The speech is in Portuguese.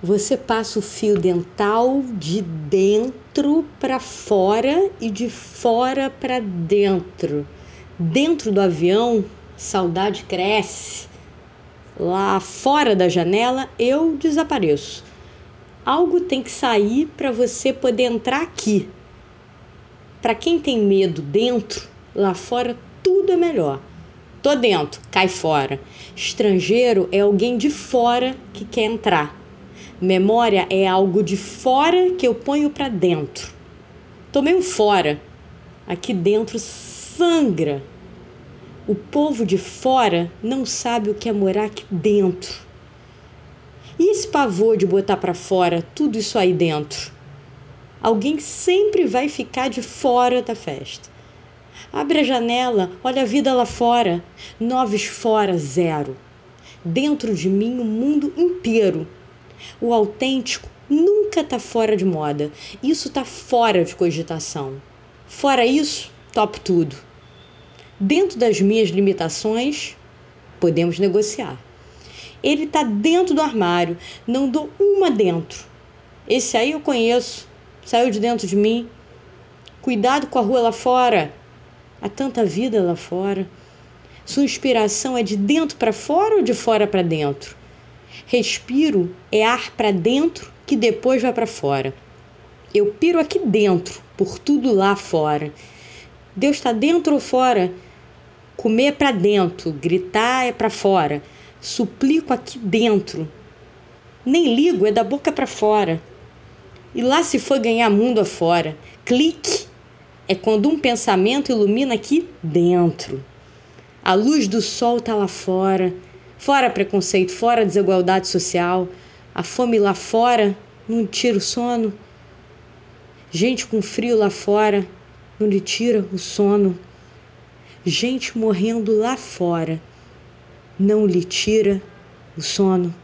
Você passa o fio dental de dentro para fora e de fora para dentro. Dentro do avião, saudade cresce. Lá fora da janela, eu desapareço. Algo tem que sair para você poder entrar aqui. Para quem tem medo dentro, lá fora tudo é melhor. Tô dentro, cai fora. Estrangeiro é alguém de fora que quer entrar. Memória é algo de fora que eu ponho para dentro. Tomei um fora. Aqui dentro sangra. O povo de fora não sabe o que é morar aqui dentro. E esse pavor de botar para fora tudo isso aí dentro? Alguém sempre vai ficar de fora da festa. Abre a janela, olha a vida lá fora. Noves fora, zero. Dentro de mim, o mundo inteiro o autêntico nunca está fora de moda. Isso está fora de cogitação. Fora isso, top tudo. Dentro das minhas limitações, podemos negociar. Ele está dentro do armário, não dou uma dentro. Esse aí eu conheço, saiu de dentro de mim. Cuidado com a rua lá fora. Há tanta vida lá fora. Sua inspiração é de dentro para fora ou de fora para dentro? Respiro é ar para dentro que depois vai para fora. Eu piro aqui dentro, por tudo lá fora. Deus está dentro ou fora? Comer é para dentro, gritar é para fora. Suplico aqui dentro. Nem ligo, é da boca para fora. E lá se for ganhar mundo afora. Clique é quando um pensamento ilumina aqui dentro. A luz do sol está lá fora. Fora preconceito, fora desigualdade social, a fome lá fora não tira o sono. Gente com frio lá fora não lhe tira o sono. Gente morrendo lá fora não lhe tira o sono.